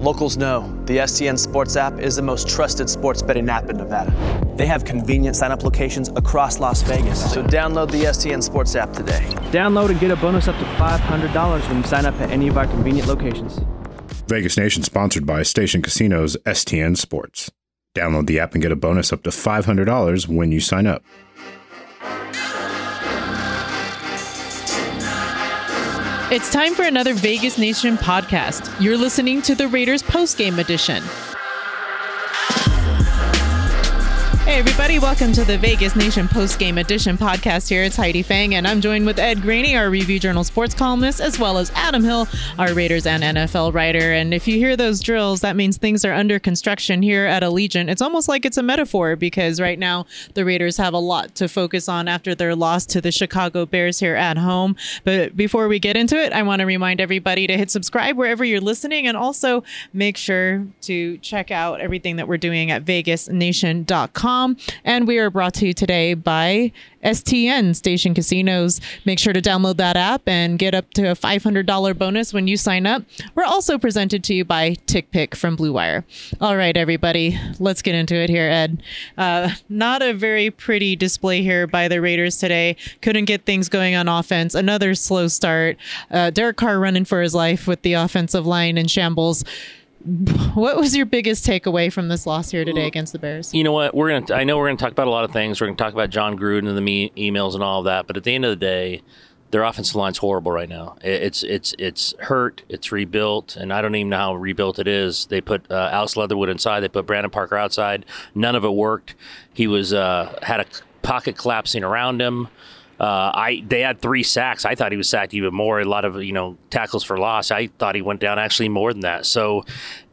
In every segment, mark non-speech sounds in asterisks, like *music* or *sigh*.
Locals know the STN Sports app is the most trusted sports betting app in Nevada. They have convenient sign up locations across Las Vegas, so download the STN Sports app today. Download and get a bonus up to $500 when you sign up at any of our convenient locations. Vegas Nation sponsored by Station Casinos STN Sports. Download the app and get a bonus up to $500 when you sign up. It's time for another Vegas Nation podcast. You're listening to the Raiders postgame edition. Hey, everybody, welcome to the Vegas Nation post-game edition podcast here. It's Heidi Fang, and I'm joined with Ed Graney, our Review Journal sports columnist, as well as Adam Hill, our Raiders and NFL writer. And if you hear those drills, that means things are under construction here at Allegiant. It's almost like it's a metaphor because right now the Raiders have a lot to focus on after their loss to the Chicago Bears here at home. But before we get into it, I want to remind everybody to hit subscribe wherever you're listening and also make sure to check out everything that we're doing at vegasnation.com. And we are brought to you today by STN Station Casinos. Make sure to download that app and get up to a $500 bonus when you sign up. We're also presented to you by TickPick from Blue Wire. All right, everybody, let's get into it here, Ed. Uh, not a very pretty display here by the Raiders today. Couldn't get things going on offense. Another slow start. Uh, Derek Carr running for his life with the offensive line in shambles *laughs* what was your biggest takeaway from this loss here today against the Bears? You know what? We're gonna. I know we're gonna talk about a lot of things. We're gonna talk about Jon Gruden and the me- emails and all of that. But at the end of the day, their offensive line's horrible right now. It's it's it's hurt. It's rebuilt, and I don't even know how rebuilt it is. They put uh, Alex Leatherwood inside. They put Brandon Parker outside. None of it worked. He was uh, had a pocket collapsing around him. Uh, I they had three sacks. I thought he was sacked even more. A lot of you know tackles for loss. I thought he went down actually more than that. So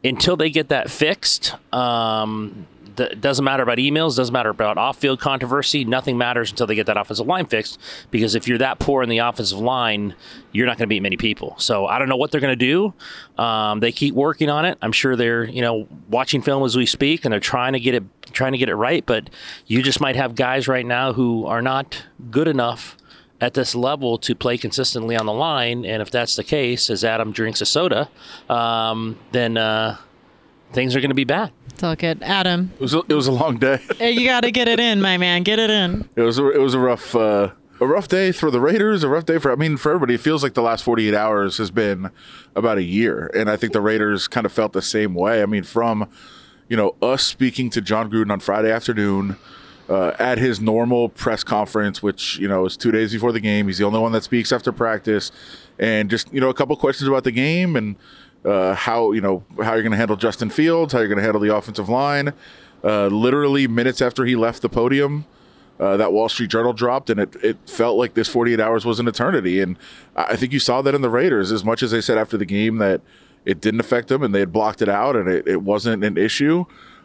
until they get that fixed, um, it doesn't matter about emails, doesn't matter about off-field controversy. Nothing matters until they get that offensive line fixed. Because if you're that poor in the offensive line, you're not going to beat many people. So I don't know what they're going to do. Um, they keep working on it. I'm sure they're you know watching film as we speak, and they're trying to get it trying to get it right. But you just might have guys right now who are not good enough at this level to play consistently on the line. And if that's the case, as Adam drinks a soda, um, then. Uh, things are going to be bad. Talk it, Adam. It was a, it was a long day. *laughs* you got to get it in, my man. Get it in. It was a, it was a rough uh, a rough day for the Raiders. A rough day for I mean for everybody. It feels like the last forty eight hours has been about a year, and I think the Raiders kind of felt the same way. I mean, from you know us speaking to Jon Gruden on Friday afternoon. Uh, at his normal press conference, which you know is two days before the game, he's the only one that speaks after practice, and just you know a couple questions about the game and uh, how you know how you're going to handle Justin Fields, how you're going to handle the offensive line. Uh, literally minutes after he left the podium, uh, that Wall Street Journal dropped, and it, it felt like this 48 hours was an eternity. And I think you saw that in the Raiders, as much as they said after the game that it didn't affect them and they had blocked it out and it, it wasn't an issue.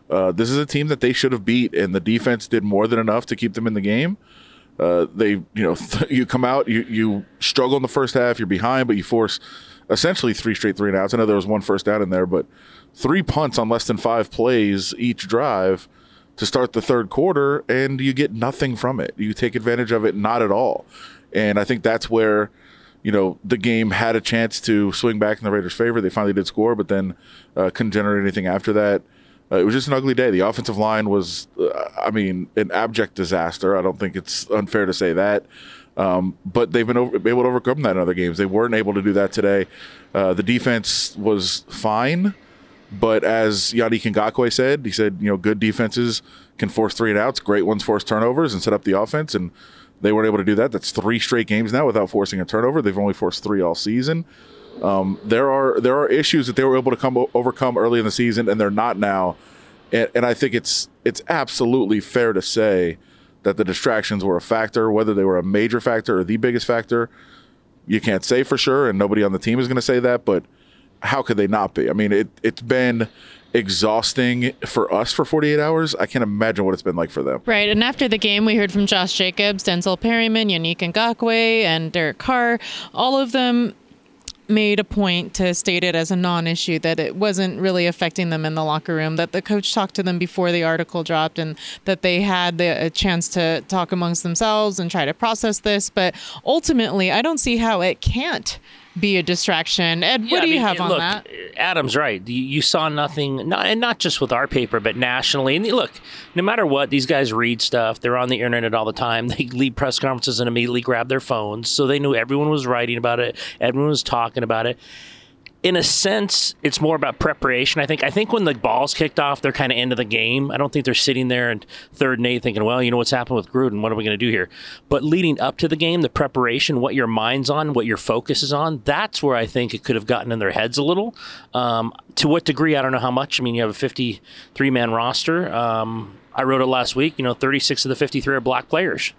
Uh, this is a team that they should have beat, and the defense did more than enough to keep them in the game. Uh, they, you know, *laughs* you come out, you you struggle in the first half, you're behind, but you force essentially three straight three and outs. I know there was one first down in there, but three punts on less than five plays each drive to start the third quarter, and you get nothing from it. You take advantage of it, not at all. And I think that's where, you know, the game had a chance to swing back in the Raiders' favor. They finally did score, but then uh, couldn't generate anything after that. Uh, it was just an ugly day. The offensive line was, uh, I mean, an abject disaster. I don't think it's unfair to say that. Um, but they've been over, able to overcome that in other games. They weren't able to do that today. Uh, the defense was fine, but as Yannick Ngakoue said, he said, you know, good defenses can force three and outs, great ones force turnovers and set up the offense, and they weren't able to do that. That's three straight games now without forcing a turnover. They've only forced three all season. Um, there are there are issues that they were able to come overcome early in the season, and they're not now. And, and I think it's it's absolutely fair to say that the distractions were a factor, whether they were a major factor or the biggest factor. You can't say for sure, and nobody on the team is going to say that, but how could they not be? I mean, it, it's been exhausting for us for 48 hours. I can't imagine what it's been like for them. Right. And after the game, we heard from Josh Jacobs, Denzel Perryman, Yannick Ngakoue, and Derek Carr. All of them made a point to state it as a non-issue that it wasn't really affecting them in the locker room that the coach talked to them before the article dropped and that they had the, a chance to talk amongst themselves and try to process this. But ultimately i don't see how it can't be a distraction. Ed, Yeah, what do I you have on look, that? Adam's right. You, you saw nothing, not, and not just with our paper, but nationally. And look, no matter what, these guys read stuff. They're on the internet all the time. *laughs* They leave press conferences and immediately grab their phones. So they knew everyone was writing about it, everyone was talking about it. In a sense, it's more about preparation. I think. I think when the ball's kicked off, they're kind of into the game. I don't think they're sitting there in third and eight thinking, "Well, you know what's happened with Gruden. What are we going to do here?" But leading up to the game, the preparation, what your mind's on, what your focus is on, that's where I think it could have gotten in their heads a little. Um, to what degree, I don't know how much. I mean, you have a 53 man roster. Um, I wrote it last week. You know, 36 of the 53 are black players.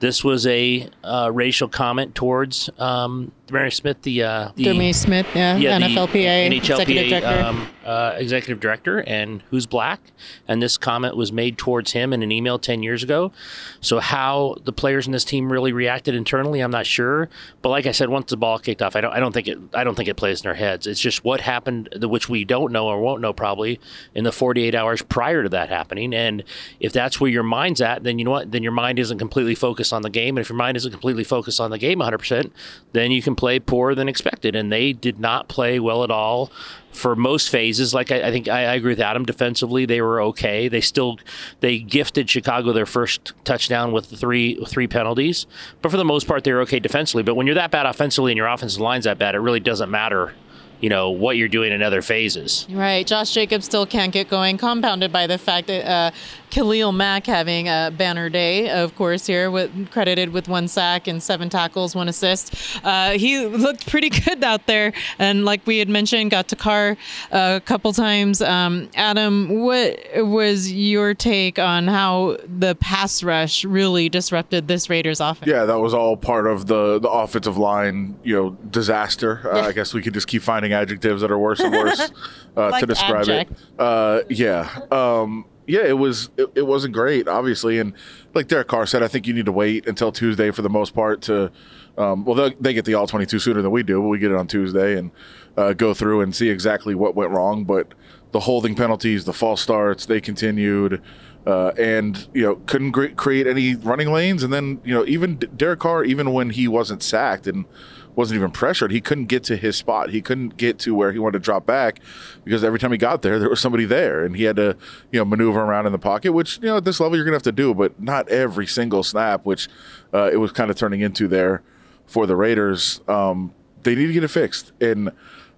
This was a uh, racial comment towards um, Mary Smith, the, uh, the Demi Smith, yeah, yeah, the NFLPA executive director. um, uh, executive director, and who's black. And this comment was made towards him in an email ten years ago. So how the players in this team really reacted internally, I'm not sure. But like I said, once the ball kicked off, I don't, I don't think it, I don't think it plays in their heads. It's just what happened, which we don't know or won't know probably in the 48 hours prior to that happening. And if that's where your mind's at, then you know what? Then your mind isn't completely focused on the game. And if your mind isn't completely focused on the game 100%, then you can play poorer than expected. And they did not play well at all for most phases. Like I, I think I, I agree with Adam. Defensively, they were okay. They still they gifted Chicago their first touchdown with three three penalties, but for the most part, they were okay defensively. But when you're that bad offensively and your offensive line's that bad, it really doesn't matter. You know what you're doing in other phases. Right. Josh Jacobs still can't get going, compounded by the fact that uh, Khalil Mack having a banner day, of course, here, with, credited with one sack and seven tackles, one assist. Uh, he looked pretty *laughs* good out there. And like we had mentioned, got to Carr a couple times. Um, Adam, what was your take on how the pass rush really disrupted this Raiders offense? Yeah, that was all part of the the offensive line, you know, disaster. Uh, I guess we could just keep finding adjectives that are worse and worse *laughs* uh, Like to describe abject. it. Uh, yeah, um, yeah, it was it, it wasn't great, obviously, and like Derek Carr said, I think you need to wait until Tuesday for the most part to. Um, well, they- get the all twenty two sooner than we do, but we get it on Tuesday and uh, go through and see exactly what went wrong. But the holding penalties, the false starts, they continued. Uh, and you know couldn't gre- create any running lanes, and then you know even D- Derek Carr, even when he wasn't sacked and wasn't even pressured, he couldn't get to his spot. He couldn't get to where he wanted to drop back because every time he got there, *laughs* there was somebody there, and he had to you know maneuver around in the pocket, which you know at this level you're gonna have to do, but not every single snap, which uh, it was kind of turning into there for the Raiders. Um, they need to get it fixed, and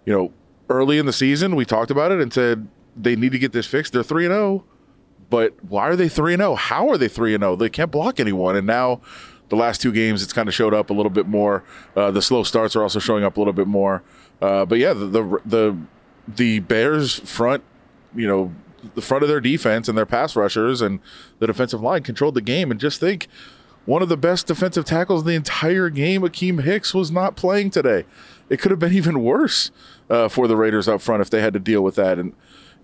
you know early in the season we talked about it and said they need to get this fixed. They're three and zero but why are they 3 and 0? How are they 3 and 0? They can't block anyone. And now the last two games it's kind of showed up a little bit more. Uh, the slow starts are also showing up a little bit more. Uh, but yeah, the, the the the Bears front, you know, the front of their defense and their pass rushers and the defensive line controlled the game and just think one of the best defensive tackles in the entire game, Akiem Hicks, was not playing today. It could have been even worse uh, for the Raiders up front if they had to deal with that. And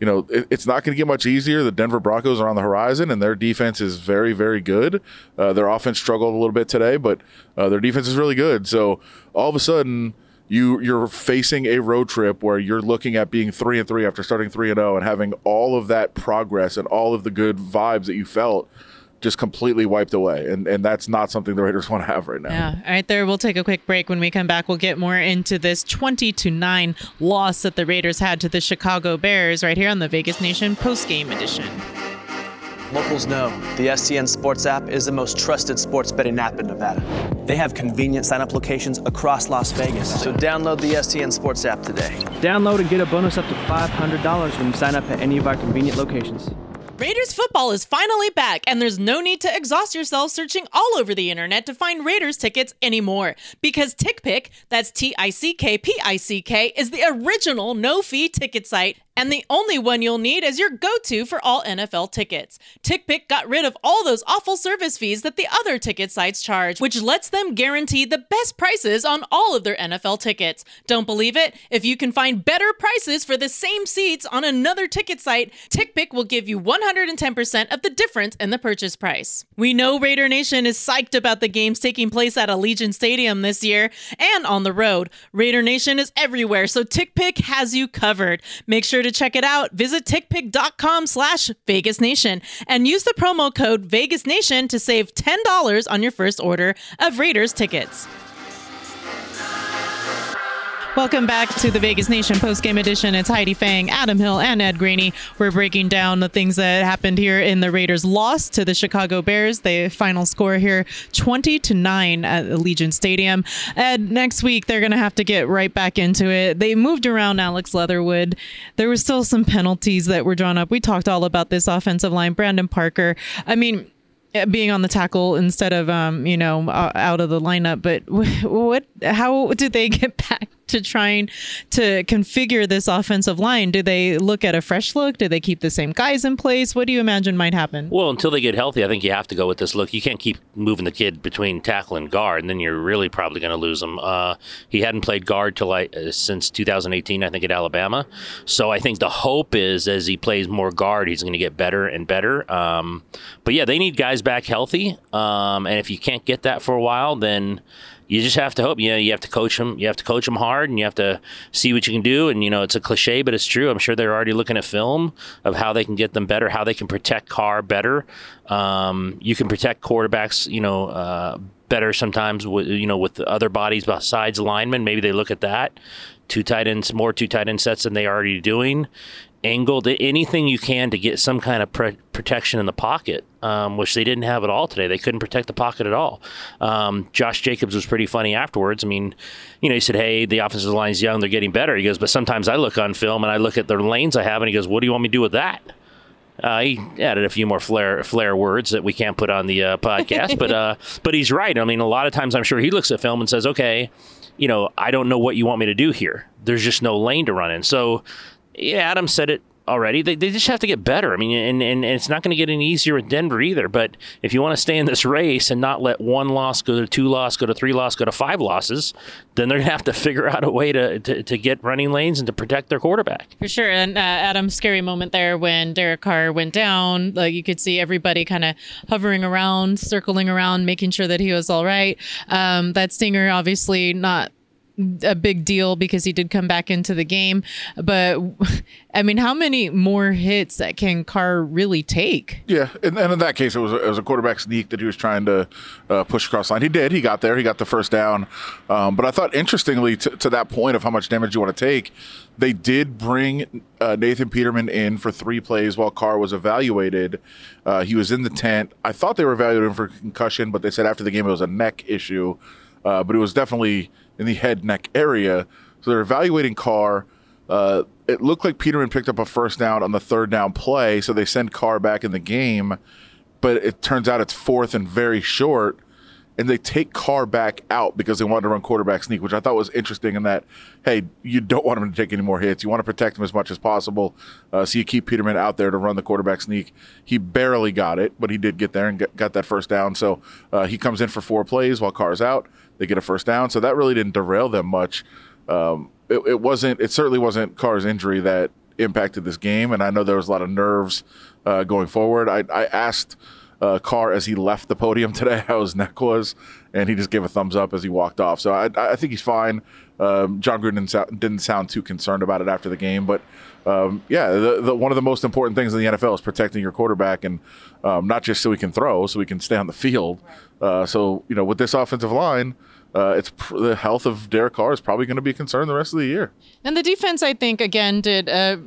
you know, it, it's not going to get much easier. The Denver Broncos are on the horizon, and their defense is very, very good. Uh, their offense struggled a little bit today, but uh, their defense is really good. So all of a sudden, you you're facing a road trip where you're looking at being three and three after starting three and zero, and having all of that progress and all of the good vibes that you felt just completely wiped away. And and that's not something the Raiders *laughs* want to have right now. Yeah. All right, there. We'll take a quick break. When we come back, we'll get more into this 20 to 9 loss that the Raiders had to the Chicago Bears right here on the Vegas Nation post game edition. Locals know the STN Sports app is the most trusted sports betting app in Nevada. They have convenient sign up locations across Las Vegas. So download the STN Sports app today. Download and get a bonus up to $500 when you sign up at any of our convenient locations. Raiders football is finally back, and there's no need to exhaust yourself searching all over the internet to find Raiders tickets anymore. Because TickPick, that's T I C K P I C K, is the original no fee ticket site and the only one you'll need is your go to for all NFL tickets. TickPick got rid of all those awful service fees that the other ticket sites charge, which lets them guarantee the best prices on all of their NFL tickets. Don't believe it? If you can find better prices for the same seats on another ticket site, TickPick will give you 110% of the difference in the purchase price. We know Raider Nation is psyched about the games taking place at Allegiant Stadium this year and on the road. Raider Nation is everywhere, so TickPick has you covered. Make sure to check it out. Visit tickpick.com slash Vegas Nation and use the promo code Vegas Nation to save $10 on your first order of Raiders tickets. Welcome back to the Vegas Nation post-game edition. It's Heidi Fang, Adam Hill, and Ed Graney. We're breaking down the things that happened here in the Raiders' loss to the Chicago Bears. The final score here, 20 to 9 at Allegiant Stadium. Ed, next week they're going to have to get right back into it. They moved around Alex Leatherwood. There were still some penalties that were drawn up. We talked all about this offensive line. Brandon Parker. I mean, being on the tackle instead of um, you know out of the lineup. But *laughs* what? How did they get *laughs* back to trying to configure this offensive line? Do they look at a fresh look? Do they keep the same guys in place? What do you imagine might happen? Well, until they get healthy, I think you have to go with this look. You can't keep moving the kid between tackle and guard, and then you're really probably going to lose him. Uh, he hadn't played guard till uh, since 2018, I think, at Alabama. So I think the hope is as he plays more guard, he's going to get better and better. Um, but yeah, they need guys back healthy, um, and if you can't get that for a while, then you just have to hope. You know, you have to coach them. You have to coach them hard, and you have to see what you can do. And you know, it's a cliche, but it's true. I'm sure they're already looking at film of how they can get them better, how they can protect Carr better. Um, you can protect quarterbacks, you know, uh, better sometimes. With you know, with other bodies besides linemen, maybe they look at that two tight ends, more two tight end sets than they are already doing, angled, anything you can to get some kind of pre- protection in the pocket, um, which they didn't have at all today. They couldn't protect the pocket at all. Um, Josh Jacobs was pretty funny afterwards. I mean, you know, he said, "Hey, the offensive line's young; they're getting better." He goes, "But sometimes I look on film and I look at the lanes I have, and he goes, "What do you want me to do with that?" Uh, he added a few more flair flair words that we can't put on the uh, podcast, but *laughs* uh, but he's right. I mean, a lot of times I'm sure he looks at film and says, "Okay, you know, I don't know what you want me to do here. There's just no lane to run in." So yeah, Adam said it already. They, they just have to get better. I mean, and, and, and it's not going to get any easier with Denver either. But if you want to stay in this race and not let one loss go to two loss, go to three loss, go to five losses, then they're going to have to *laughs* figure out a way to, to, to, get running lanes and to protect their quarterback. For sure. And uh, Adam's scary moment there when Derek Carr went down, like you could see everybody kind of hovering around, circling around, making sure that he was all right. Um, that stinger obviously not a big deal because he did come back into the game. But *laughs* I mean, how many more hits that can Carr really take? Yeah, and, and in that case, it was, a, it was a quarterback sneak that he was trying to uh, push across line. He did. He got there. He got the first down. Um, but I thought, interestingly, to, to, that point of how much damage you want to take, they did bring uh, Nathan Peterman in for three plays while Carr was evaluated. Uh, he was in the tent. I thought they were evaluating for concussion, but they said after the game it was a neck issue. Uh, but it was definitely in the head neck area. So they're evaluating Carr. Uh, it looked like Peterman picked up a first down on the third down play, so they send Carr back in the game. But it turns out it's fourth and very short, and they take Carr back out because they wanted to run quarterback sneak, which I thought was interesting. In that, hey, you don't want him to take any more hits. You want to protect him as much as possible, uh, so you keep Peterman out there to run the quarterback sneak. He barely got it, but he did get there and get, got that first down. So uh, he comes in for four plays while Carr's out. They get a first down, so that really didn't derail them much. Um, it, it, wasn't. It certainly wasn't Carr's injury that impacted this game, and I know there was a lot of nerves uh, going forward. I, I asked uh, Carr as he left the podium *laughs* today how his neck was, and he just gave a thumbs up as he walked off. So I, I think he's fine. Um, Jon Gruden didn't sound, didn't sound, too concerned about it after the game, but um, yeah, the, the, one of the most important things in the NFL is protecting your quarterback, and um, not just so he can throw, so he can stay on the field. Uh, so you know, with this offensive line uh, it's pr- the health of Derek Carr is probably going to be a concern the rest of the year. And the defense, I think, again, did a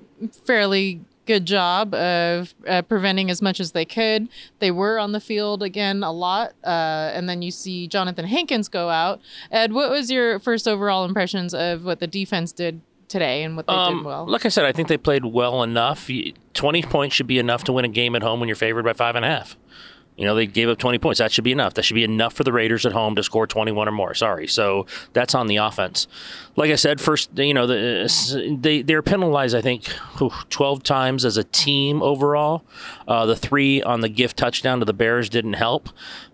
fairly good job of uh, preventing as much as they could. They were on the field again a lot, uh, and then you see Johnathan Hankins go out. Ed, what was your first overall impressions of what the defense did today and what they um, did well? Like I said, I think they played well enough. Twenty points should be enough to win a game at home when you're favored by five and a half. You know, they gave up 20 points. That should be enough. That should be enough for the Raiders at home to score 21 or more. Sorry. So that's on the offense. Like I said, first, you know, the, they, they're penalized, I think, 12 times as a team overall. Uh, the three on the gift touchdown to the Bears didn't help.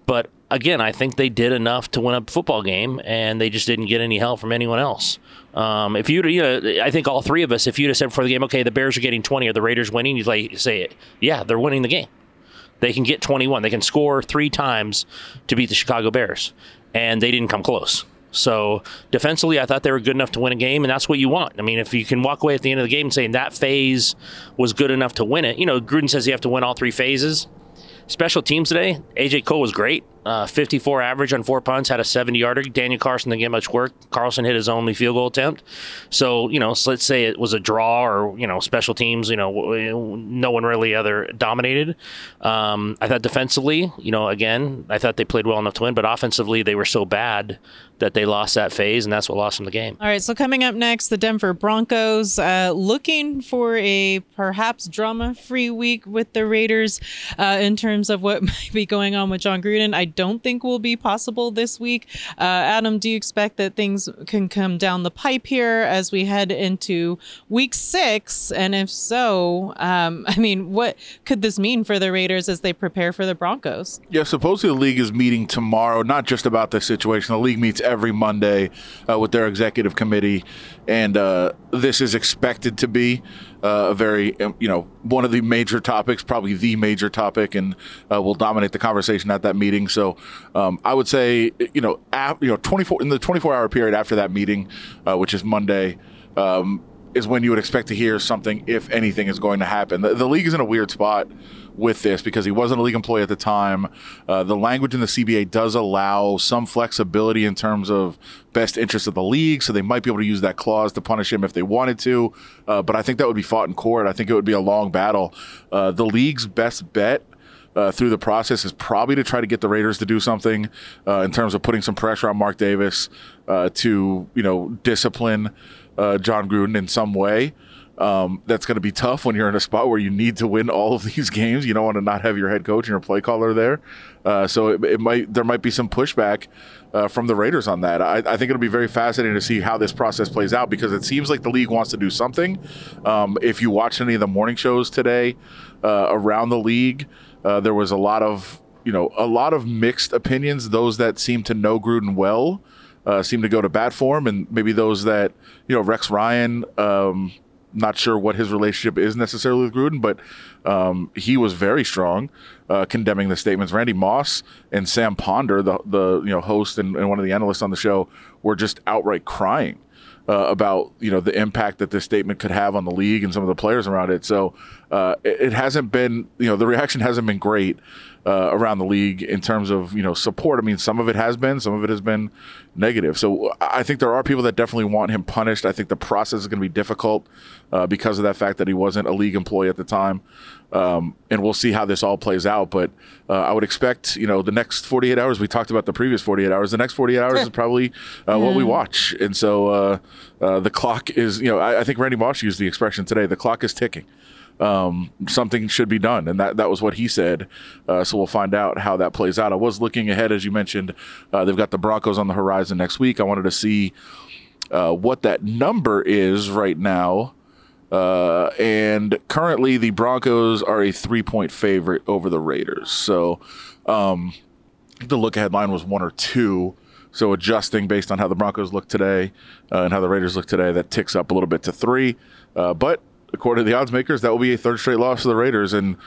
But again, I think they did enough to win a football game, and they just didn't get any help from anyone else. Um, if you, you know, I think all three of us, if you'd have said before the game, okay, the Bears are getting 20, are the Raiders winning? You'd like say, yeah, they're winning the game. They can get 21. They can score three times to beat the Chicago Bears, and they didn't come close. So defensively, I thought they were good enough to win a game, and that's what you want. I mean, if you can walk away at the end of the game saying that phase was good enough to win it, you know, Gruden says you have to win all three phases. Special teams today, AJ Cole was great. Uh, 54 average on four punts, had a 70 yarder. Daniel Carlson didn't get much work. Carlson hit his only field goal attempt. So, you know, so let's say it was a draw or, you know, special teams, you know, no one really other dominated. Um, I thought defensively, you know, again, I thought they played well enough to win, but offensively, they were so bad that they lost that phase, and that's what lost them the game. All right, so coming up next, the Denver Broncos uh, looking for a perhaps drama free week with the Raiders uh, in terms of what *laughs* might be going on with Jon Gruden. I don't think will be possible this week. Uh, Adam, do you expect that things can come down the pipe here as we head into week six? And if so, um, *laughs* I mean, what could this mean for the Raiders as they prepare for the Broncos? Yeah, supposedly the league is meeting tomorrow, not just about this situation. The league meets every Monday uh, with their executive committee, and uh, this is expected to be uh, a very, um, you know, one of the major topics, probably the major topic, and uh, will dominate the conversation at that meeting. So, um, I would say, you know, ap- you know, 24 in the 24 hour period after that meeting, uh, which is Monday. Um, is when you would expect to hear something, if anything, is going to happen. The, the league is in a weird spot with this because he wasn't a league employee at the time. Uh, the language in the CBA does allow some flexibility in terms of best interest of the league, so they might be able to use that clause to punish him if they wanted to. Uh, but I think that would be fought in court. I think it would be a long battle. Uh, the league's best bet. Uh, through the process is probably to try to get the Raiders to do something uh, in terms of putting some pressure on Mark Davis uh, to you know discipline uh, Jon Gruden in some way. Um, that's going to be tough when you're in a spot where you need to win all of *laughs* these games. You don't want to not have your head coach and your play caller there. Uh, so it, it, might there might be some pushback uh, from the Raiders on that. I, I, think it'll be very fascinating to see how this process plays out because it seems like the league wants to do something. Um, if you watch any of the morning shows today uh, around the league, uh, there was a lot of you know a lot of mixed opinions. Those that seem to know Gruden well. Uh, seem to go to bat for him, and maybe those that you know Rex Ryan um, not sure what his relationship is necessarily with Gruden, but um, he was very strong uh, condemning the statements. Randy Moss and Sam Ponder, the the you know host and, and one of the analysts on the show, were just outright crying uh, about you know the impact that this statement could have on the league and some of the players around it. So uh, it, it, hasn't been you know the reaction *laughs* hasn't been great uh, around the league in terms of you know support. I mean, some of it has been, some of it has been negative. So I think there are people that definitely want him punished. I think the process is going to be difficult uh, because of that fact that he wasn't a league employee at the time. Um, and we'll see how this all plays out. But uh, I would expect, you know, the next 48 hours. We talked about the previous 48 hours. The next 48 hours is probably uh, what we watch. And so uh, uh, the clock is, you know, I, I think Randy Moss used the expression today. The clock is ticking um, something should be done, and that that was what he said. Uh, so we'll find out how that plays out. I was looking ahead, as you mentioned. Uh, they've got the Broncos on the horizon next week. I wanted to see uh, what that number is right now. Uh, and currently, the Broncos are a three-point favorite over the Raiders. So, um, the look ahead line was one or two. So adjusting based on how the Broncos look today uh, and how the Raiders look today, that ticks up a little bit to three. Uh, but according to the odds makers, that will be a third straight loss to the Raiders. And,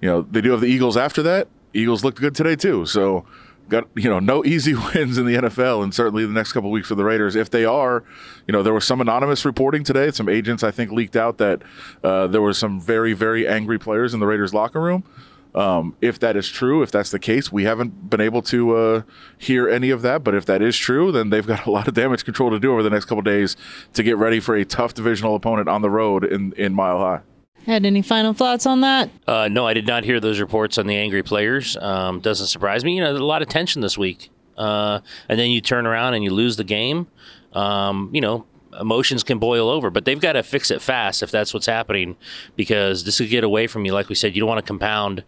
you know, they do have the Eagles after that. Eagles looked good today, too. So, got, you know, no *laughs* easy wins in the NFL and certainly the next couple weeks for the Raiders. If they are, you know, there was some anonymous reporting today. Some agents, I think, leaked out that uh, there were some very, very angry players in the Raiders locker room. Um, if that is true, if that's the case, we haven't been able to uh, hear any of that. But if that is true, then they've got a lot of damage control to do over the next couple days to get ready for a tough divisional opponent on the road in, in Mile High. Ed any final thoughts on that? Uh, no, I did not hear those reports on the angry players. Um, doesn't surprise me. You know, a lot of tension this week. Uh, and then you turn around and you lose the game. Um, you know, emotions can boil over, but they've got to fix it fast if that's what's happening, because this could get away from you. Like we said, you don't want to compound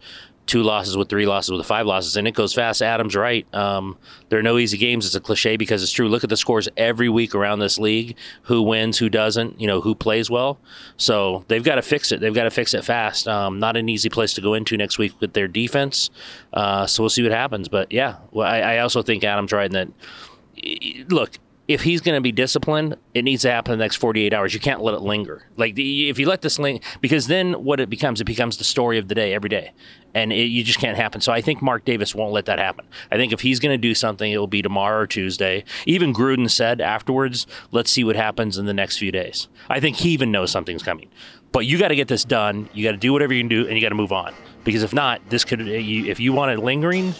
two losses with three losses with five losses, and it goes fast. Adam's right. Um, there are no easy games. It's a cliche because it's true. Look at the scores every week around this league. Who wins? Who doesn't? You know who plays well. So they've got to fix it. They've got to fix it fast. Um, not an easy place to go into next week with their defense. Uh, so we'll see what happens. But yeah, well, I, I also think Adam's right in that. Look, if he's going to be disciplined, it needs to happen in the next 48 hours. You can't let it linger. Like if you let this linger, because then what it becomes, it becomes the story of the day every day, and it, you just can't happen. So I think Mark Davis won't let that happen. I think if he's going to do something, it will be tomorrow or Tuesday. Even Gruden said afterwards, "Let's see what happens in the next few days." I think he even knows something's coming. But you got to get this done. You got to do whatever you can do, and you got to move on. Because if not, this could, if you want it lingering,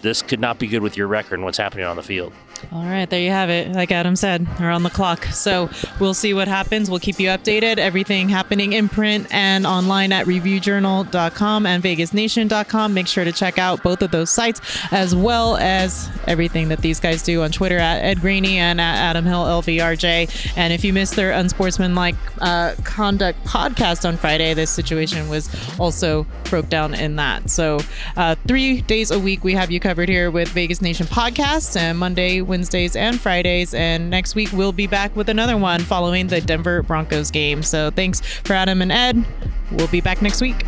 this could not be good with your record and what's happening on the field. All right, there you have it. Like Adam said, they're on the clock. So we'll see what happens. We'll keep you updated. Everything happening in print and online at reviewjournal.com and vegasnation.com. Make sure to check out both of those sites as well as everything that these guys do on Twitter at Ed Graney and at Adam Hill LVRJ. And if you missed their unsportsmanlike uh, conduct podcast on Friday, this situation was also broke down in that. So uh, three days a week we have you covered here with Vegas Nation podcast and Monday Wednesdays, and Fridays. And next week, we'll be back with another one following the Denver Broncos game. So thanks for Adam and Ed. We'll be back next week.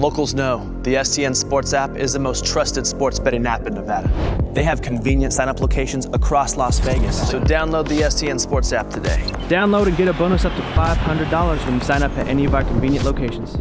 Locals know the STN Sports app is the most trusted sports betting app in Nevada. They have convenient sign up locations across Las Vegas. So download the STN Sports app today. Download and get a bonus up to $500 when you sign up at any of our convenient locations.